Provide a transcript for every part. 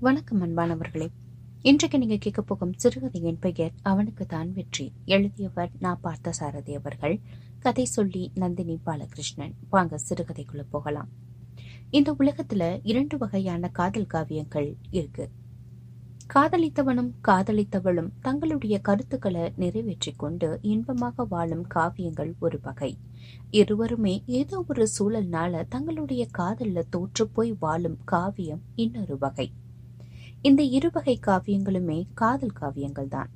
வணக்கம் அன்பானவர்களே. இன்றைக்கு நீங்க கேட்க போகும் சிறுகதையின் பெயர் அவனுக்கு தான் வெற்றி. எழுதியவர் நான் பார்த்த சாரதி அவர்கள். கதை சொல்லி நந்தினி பாலகிருஷ்ணன். வாங்க சிறுகதைக்குள்ள போகலாம். இந்த உலகத்துல இரண்டு வகையான காதல் காவியங்கள் இருக்கு. காதலித்தவனும் காதலித்தவளும் தங்களுடைய கருத்துக்களை நிறைவேற்றிக் கொண்டு இன்பமாக வாழும் காவியங்கள் ஒரு வகை. இருவருமே ஏதோ ஒரு சூழல்னால தங்களுடைய காதல்ல தோற்று போய் வாழும் காவியம் இன்னொரு வகை. இந்த இருவகை காவியங்களுமே காதல் காவியங்கள் தான்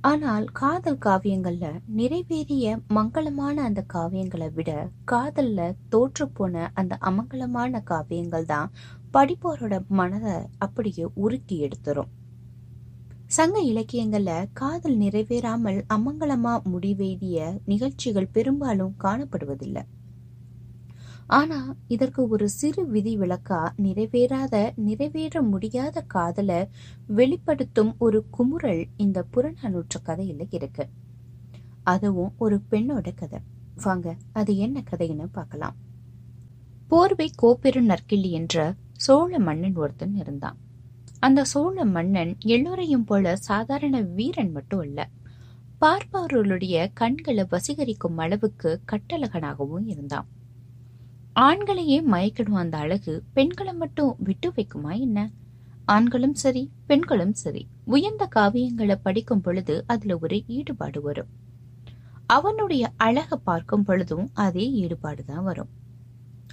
ஆனால் காதல் காவியங்கள்ல நிறைவேறிய மங்களமான அந்த காவியங்களை விட காதல்ல தோற்று போன அந்த அமங்கலமான காவியங்கள் தான் படிப்போரோட மனதை அப்படியே உருக்கி எடுத்துரும். சங்க இலக்கியங்கள்ல காதல் நிறைவேறாமல் அமங்கலமா முடிவேறிய நிகழ்ச்சிகள் பெரும்பாலும் காணப்படுவதில்லை. ஆனா இதற்கு ஒரு சிறு விதி விளக்கா நிறைவேறாத நிறைவேற முடியாத காதல வெளிப்படுத்தும் ஒரு குமுறல் இந்த புறநானூற்று கதையில இருக்கு. அதுவும் ஒரு பெண்ணோட கதை. வாங்க அது என்ன கதைன்னு பார்க்கலாம். போர்வை கோப்பெரு நற்கிள்ளி என்ற சோழ மன்னன் ஒருத்தன் இருந்தான். அந்த சோழ மன்னன் எல்லோரையும் போல சாதாரண வீரன் மட்டும் இல்ல பார்ப்பவர்களுடைய கண்களை வசீகரிக்கும் அளவுக்கு கட்டழகனாகவும் இருந்தான். ஆண்களையே மயக்கிடும் அந்த அழகு பெண்களை மட்டும் விட்டு வைக்குமா என்ன? ஆண்களும் சரி பெண்களும் சரி. உயர்ந்த காவியங்களை படிக்கும் பொழுது அதுல ஒரு ஈடுபாடு வரும். அவனுடைய அழக பார்க்கும் பொழுதும் அதே ஈடுபாடுதான் வரும்.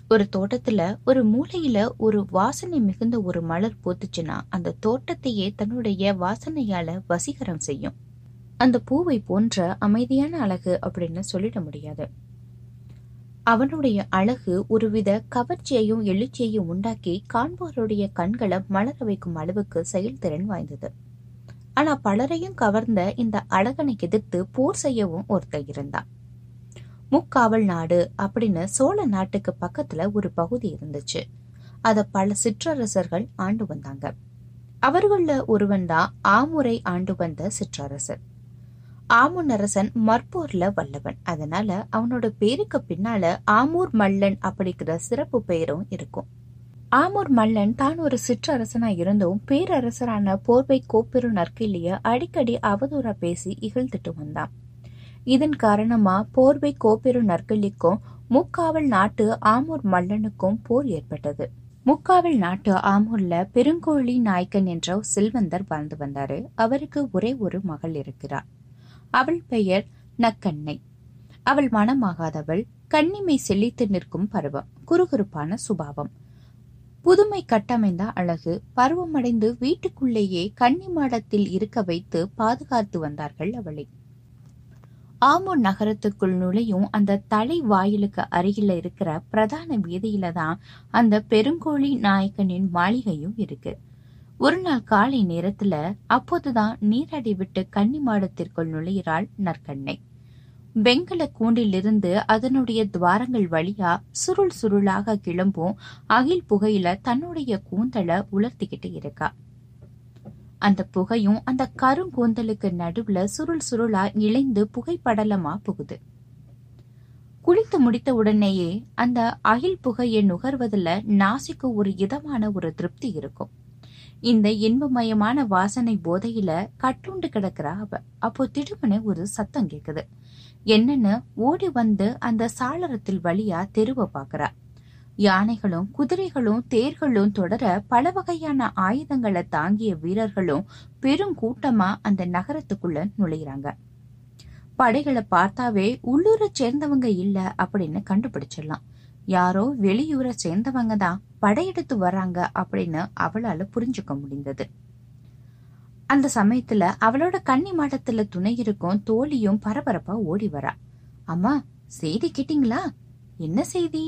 ஒரு தோட்டத்துல ஒரு மூலையில ஒரு வாசனை மிகுந்த ஒரு மலர் பூத்துச்சுன்னா அந்த தோட்டத்தையே தன்னுடைய வாசனையால வசீகரம் செய்யும். அந்த பூவை போன்ற அமைதியான அழகு அப்படின்னு சொல்லிட முடியாது. அவனுடைய அழகு ஒருவித கவர்ச்சியையும் எழுச்சியையும் உண்டாக்கி காண்போருடைய கண்களை மலர வைக்கும் அளவுக்கு செயல்திறன் வாய்ந்தது. ஆனா பலரையும் கவர்ந்த இந்த அழகனை எதிர்த்து போர் செய்யவும் ஒருத்தர் இருந்தான். முக்காவல் நாடு அப்படின்னு சோழ நாட்டுக்கு பக்கத்துல ஒரு பகுதி இருந்துச்சு. அத பல சிற்றரசர்கள் ஆண்டு வந்தாங்க. அவர்கள ஒருவன் தான் ஆமுறை ஆண்டு வந்த சிற்றரசர். ஆமுன்னரசன் மற்போர்ல வல்லவன். அதனால அவனோட பேருக்கு பின்னால ஆமூர் மல்லன் அப்படிங்கிற சிறப்பு பெயரும் இருக்கும். ஆமூர் மல்லன் தான் ஒரு சிற்றரசனா இருந்தும் பேரரசரான போர்வை கோப்பெரு நற்கிள்ளிய அடிக்கடி அவதூறா பேசி இகழ்ந்துட்டு வந்தான். இதன் காரணமா போர்வை கோப்பெரு நற்கிள்ளிக்கும் முக்காவல் நாட்டு ஆமூர் மல்லனுக்கும் போர் ஏற்பட்டது. முக்காவல் நாட்டு ஆமூர்ல பெருங்கோழி நாயக்கன் என்ற செல்வந்தர் வாழ்ந்து வந்தாரு. அவருக்கு ஒரே ஒரு மகள் இருக்கிறார். அவள் பெயர் நக்கண்ணை அவள் மனமாகாதவள் கண்ணிமை செழித்து நிற்கும் பருவம் குறுகுறுப்பான சுபாவம். புதுமை கட்டமைந்த அழகு பருவமடைந்து வீட்டுக்குள்ளேயே கன்னி மாடத்தில் இருக்க வைத்து பாதுகாத்து வந்தார்கள் அவளை. ஆமூர் நகரத்துக்குள் நுழையும் அந்த தலை வாயிலுக்கு அருகில இருக்கிற பிரதான வீதியில தான் அந்த பெருங்கோழி நாயக்கனின் மாளிகையும் இருக்கு. ஒரு நாள் காலை நேரத்துல அப்போதுதான் நீராடி விட்டு கன்னி மாடத்திற்குள் நுழைகிறாள் நற்கண்ணை. வெங்கல கூண்டிலிருந்து அதனுடைய துவாரங்கள் வழியா சுருள் சுருளாக கிளம்பும் அகில் புகையில தன்னுடைய கூந்தலை உலர்த்திக்கிட்டு இருக்கா. அந்த புகையும் அந்த கருங்கூந்தலுக்கு நடுவுல சுருள் சுருளா இழைந்து புகைப்படலமா புகுது. குளித்து முடித்த உடனேயே அந்த அகில் புகையை நுகர்வதில் நாசிக்கு ஒரு இதமான ஒரு திருப்தி இருக்கும். இந்த இன்பமயமான வாசனை போதையில கட்டுண்டு கிடக்குறா அவ. அப்போ திடுமனே ஒரு சத்தம் கேக்குது. என்னன்னு ஓடி வந்து அந்த சாளரத்தில் வழியா தெருவ பாக்குறா. யானைகளும் குதிரைகளும் தேர்களும் தொடர பல வகையான ஆயுதங்களை தாங்கிய வீரர்களும் பெருங்கூட்டமா அந்த நகரத்துக்குள்ள நுழையிறாங்க. படைகளை பார்த்தாவே உள்ளூரை சேர்ந்தவங்க இல்ல அப்படின்னு கண்டுபிடிச்சிடலாம். யாரோ வெளியூரை சேர்ந்தவங்க தான். படையெடுத்து வர்றாங்க அப்படின்னு அவளால புரிஞ்சுக்க முடிந்தது. அந்த சமயத்துல அவளோட கன்னி மாடத்துல துணை இருக்கும் தோழியும் பரபரப்பா ஓடி வரா. அம்மா செய்தி கேட்டீங்களா? என்ன செய்தி?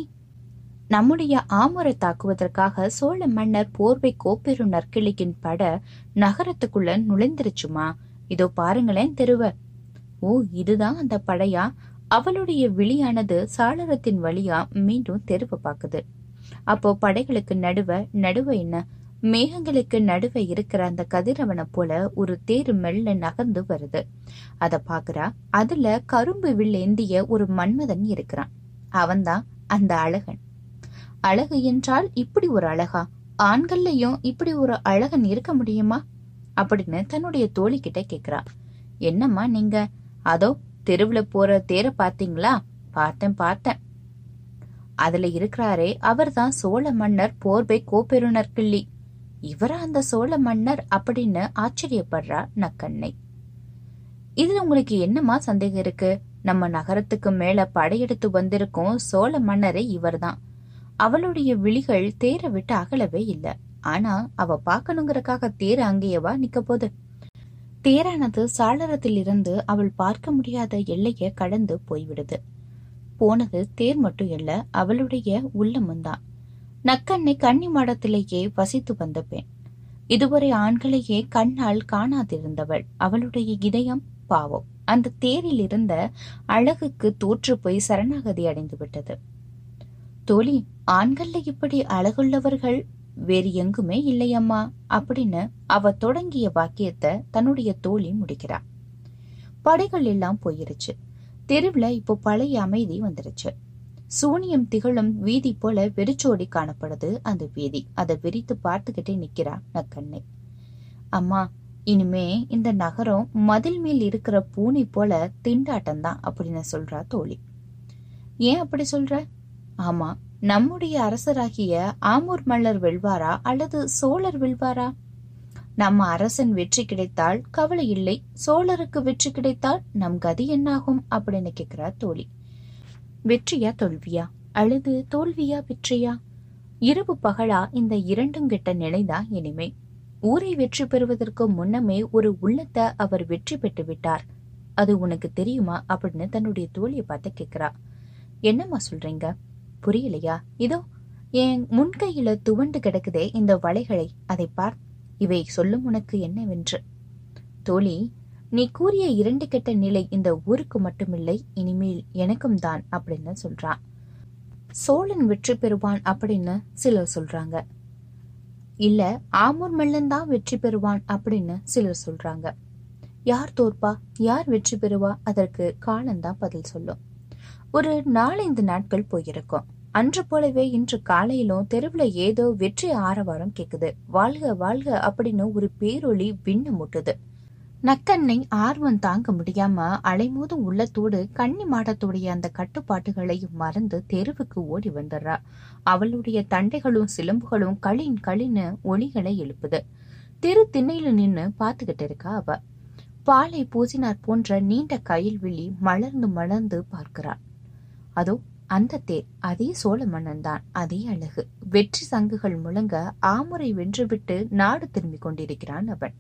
நம்முடைய ஆமுரை தாக்குவதற்காக சோழ மன்னர் போர்வை கோப்பெரு நற்கிளிக்கின் பட நகரத்துக்குள்ள நுழைந்துருச்சுமா? இதோ பாருங்களேன் தெருவ. ஓ இதுதான் அந்த படையா? அவளுடைய விழியானது சாளரத்தின் வழியா மீண்டும் தெருவ பாக்குது. அப்போ படைகளுக்கு நடுவ நடுவ என்ன? மேகங்களுக்கு நடுவ இருக்கிற அந்த கதிரவனை போல ஒரு தேர் மெல்ல நகர்ந்து வருது. அத பாக்குறா அதுல கரும்பு வில்லேந்திய ஒரு மன்மதன் இருக்கிறான். அவன்தான் அந்த அழகன். அழகு என்றால் இப்படி ஒரு அழகா? ஆண்கள்லயும் இப்படி ஒரு அழகன் இருக்க முடியுமா? அப்படின்னு தன்னுடைய தோழி கிட்ட கேக்குறா. என்னம்மா நீங்க? அதோ தெருவுல போற தேர பாத்தீங்களா பார்த்தேன் பார்த்தேன். அதுல இருக்கிறாரே அவர்தான் சோழ மன்னர் போர்வை கோப்பெருனர் கிள்ளி. இவரா அந்த சோழ மன்னர் அப்படின்னு ஆச்சரியப்படுறா நக்கண்ணை இதுல உங்களுக்கு என்னமா சந்தேகம் இருக்கு? நம்ம நகரத்துக்கு மேல படையெடுத்து வந்திருக்கும் சோழ மன்னரே இவர்தான். அவளுடைய விழிகள் தேர விட்டு அகலவே இல்ல. ஆனா அவ பாக்கணுங்கிறக்காக தேர் அங்கேயவா நிக்க போது தேரானது சாளரத்தில் இருந்து அவள் பார்க்க முடியாத எல்லையை கடந்து போய்விடுது. போனது தேர் மட்டும் இல்ல அவளுடைய உள்ளமும் தான் நக்கண்ணை கன்னி மடத்திலேயே வசித்து வந்த பெண். இதுவரை ஆண்களையே கண்ணால் காணாதிருந்தவள். அவளுடைய இதயம் பாவம். அந்த தேரில் இருந்த அழகுக்கு தோற்று போய் சரணாகதி அடைந்து விட்டது. தோழி ஆண்கள்ல இப்படி அழகுள்ளவர்கள் வேறு எங்குமே இல்லையம்மா அப்படின்னு அவ தொடங்கிய வாக்கியத்தை தன்னுடைய தோழி முடிக்கிறார் படைகள் எல்லாம் போயிருச்சு. தெருவில் இப்போ பழைய அமைதி வந்துருச்சு. சூனியம் திகழும் வீதி போல வெறிச்சோடி காணப்படுது அந்த வீதி. அதை விரித்து பார்த்துக்கிட்டே நிக்கிறா நக்கண்ணை. அம்மா இனிமே இந்த நகரம் மதில் மேல் இருக்கிற பூனை போல திண்டாட்டம் தான் அப்படின்னு சொல்றா தோழி. ஏன் அப்படி சொல்ற? ஆமா நம்முடைய அரசராகிய ஆமூர் மல்லர் வெல்வாரா அல்லது சோழர் வெல்வாரா? நம்ம அரசன் வெற்றி கிடைத்தால் கவலை இல்லை சோழருக்கு வெற்றி கிடைத்தால் நம் கதி என்னாகும் அப்படின்னு கேக்குறா தோழி. வெற்றியா தோல்வியா? அல்லது தோல்வியா வெற்றியா? இரவு பகலா இந்த இரண்டும் கிட்ட நிலைதான் இனிமே? ஊரை வெற்றி பெறுவதற்கு முன்னமே ஒரு உள்ளத்தை அவர் வெற்றி பெற்று விட்டார். அது உனக்கு தெரியுமா அப்படின்னு தன்னுடைய தோழியை பார்த்து கேக்குறா. என்னம்மா சொல்றீங்க? புரியலையா? இதோ என் முன்கையில துவண்டு கிடக்குதே இந்த வளைகளை அதை பார்த்து இவை சொல்லும் உனக்கு என்னவென்று. தோழி நீ கூறிய இரண்டு கெட்ட நிலை இந்த ஊருக்கு மட்டுமில்லை இனிமேல் எனக்கும் தான் அப்படின்னு சொல்றான் சோழன் வெற்றி பெறுவான் அப்படின்னு சிலர் சொல்றாங்க. இல்ல ஆமூர் மல்லன் தான் வெற்றி பெறுவான் அப்படின்னு சிலர் சொல்றாங்க. யார் தோற்பா? யார் வெற்றி பெறுவா? அதற்கு காலம்தான் பதில் சொல்லும். ஒரு நாலைந்து நாட்கள் போயிருக்கும். அன்று போலவே இன்று காலையிலும் தெருவுல ஏதோ வெற்றி ஆரவாரம் கேக்குது. வாழ்க வாழ்க அப்படின்னு ஒரு பேரொளி விண்ணு முட்டுது. நக்கண்ணை ஆர்வம் தாங்க முடியாம அலைமோதும் உள்ளத்தோடு கன்னி மாடத்துடைய அந்த கட்டுப்பாட்டுகளையும் மறந்து தெருவுக்கு ஓடி வந்துடுறா. அவளுடைய தண்டைகளும் சிலம்புகளும் களின் களின்னு ஒளிகளை எழுப்புது. தெரு திண்ணையில நின்னு பாத்துக்கிட்டு இருக்கா அவ. பாலை பூசினார் போன்ற நீண்ட கயல்விழி மலர்ந்து மலர்ந்து பார்க்கிறாள். அதோ அந்த தேர் அதே சோழ மன்னன்தான் அதே அழகு. வெற்றி சங்குகள் முழங்க ஆமுறை வென்றுவிட்டு நாடு திரும்பிக் கொண்டிருக்கிறான் அவன்.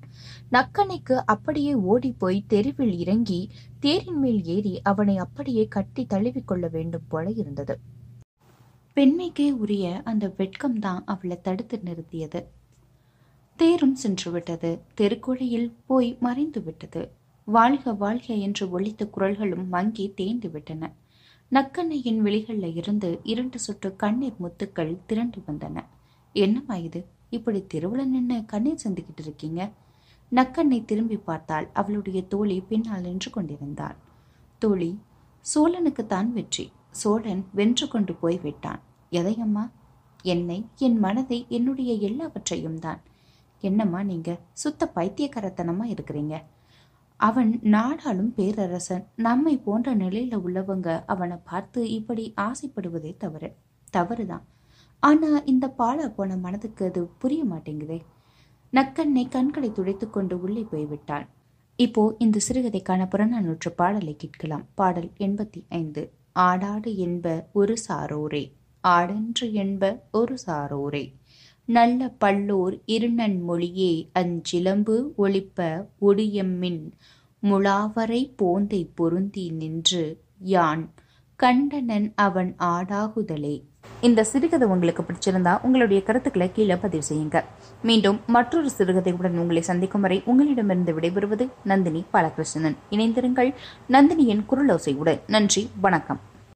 நக்கனைக்கு அப்படியே ஓடிப்போய் தெருவில் இறங்கி தேரின் மேல் ஏறி அவனை அப்படியே கட்டி தழுவிக்கொள்ள வேண்டும் போல இருந்தது. பெண்மைக்கே உரிய அந்த வெட்கம் தான் அவளை தடுத்து நிறுத்தியது. தேரும் சென்று விட்டது தெருக்குழியில் போய் மறைந்து விட்டது வாழ்க வாழ்க என்று ஒழித்த குரல்களும் மங்கி தேய்ந்து விட்டன நக்கண்ணையின் விழிகள்ல இருந்து இரண்டு சுற்று கண்ணீர் முத்துக்கள் திரண்டு வந்தன. என்னம்மா இது? இப்படி திருவிழா நின்று கண்ணீர் சந்திக்கிட்டு இருக்கீங்க? நக்கண்ணை திரும்பி பார்த்தால் அவளுடைய தோழி பின்னால் நின்று கொண்டிருந்தாள். தோழி சோழனுக்கு தான் வெற்றி. சோழன் வென்று கொண்டு போய் விட்டான். எதையம்மா? என்னை என் மனதை என்னுடைய எல்லாவற்றையும் தான். என்னம்மா நீங்க? சுத்த பைத்தியக்காரத்தனமா இருக்கிறீங்க. அவன் நாடாளும் பேரரசன். நம்மை போன்ற நிலையில உள்ளவங்க அவனை பார்த்து இப்படி ஆசைப்படுவதே தவறு. தவறுதான். ஆனா இந்த பாழா போன மனதுக்கு அது புரிய மாட்டேங்குதே. நக்கண்ணை கண்களை துடைத்து கொண்டு உள்ளே போய்விட்டாள். இப்போ இந்த சிறுகதைக்கான புறநானூற்று பாடலை கேட்கலாம். பாடல் எண்பத்தி ஐந்து ஆடாடு என்ப ஒரு சாரோரே. ஆடென்று என்ப ஒரு சாரோரே. நல்ல பல்லோர் இருநன் மொழியே அஞ்சிலம்பு ஒளிப்ப ஒடியம்மின் முழாவரை போந்தை பொருந்தி நின்று யான். கண்டனன் அவன் ஆடாகுதலே. இந்த சிறுகதை உங்களுக்கு பிடிச்சிருந்தா உங்களுடைய கருத்துக்களை கீழே பதிவு செய்யுங்க. மீண்டும் மற்றொரு சிறுகதையுடன் உங்களை சந்திக்கும் வரை உங்களிடமிருந்து விடைபெறுவது நந்தினி பாலகிருஷ்ணன். இணைந்திருங்கள் நந்தினியின் குரலோசையுடன் நன்றி வணக்கம்.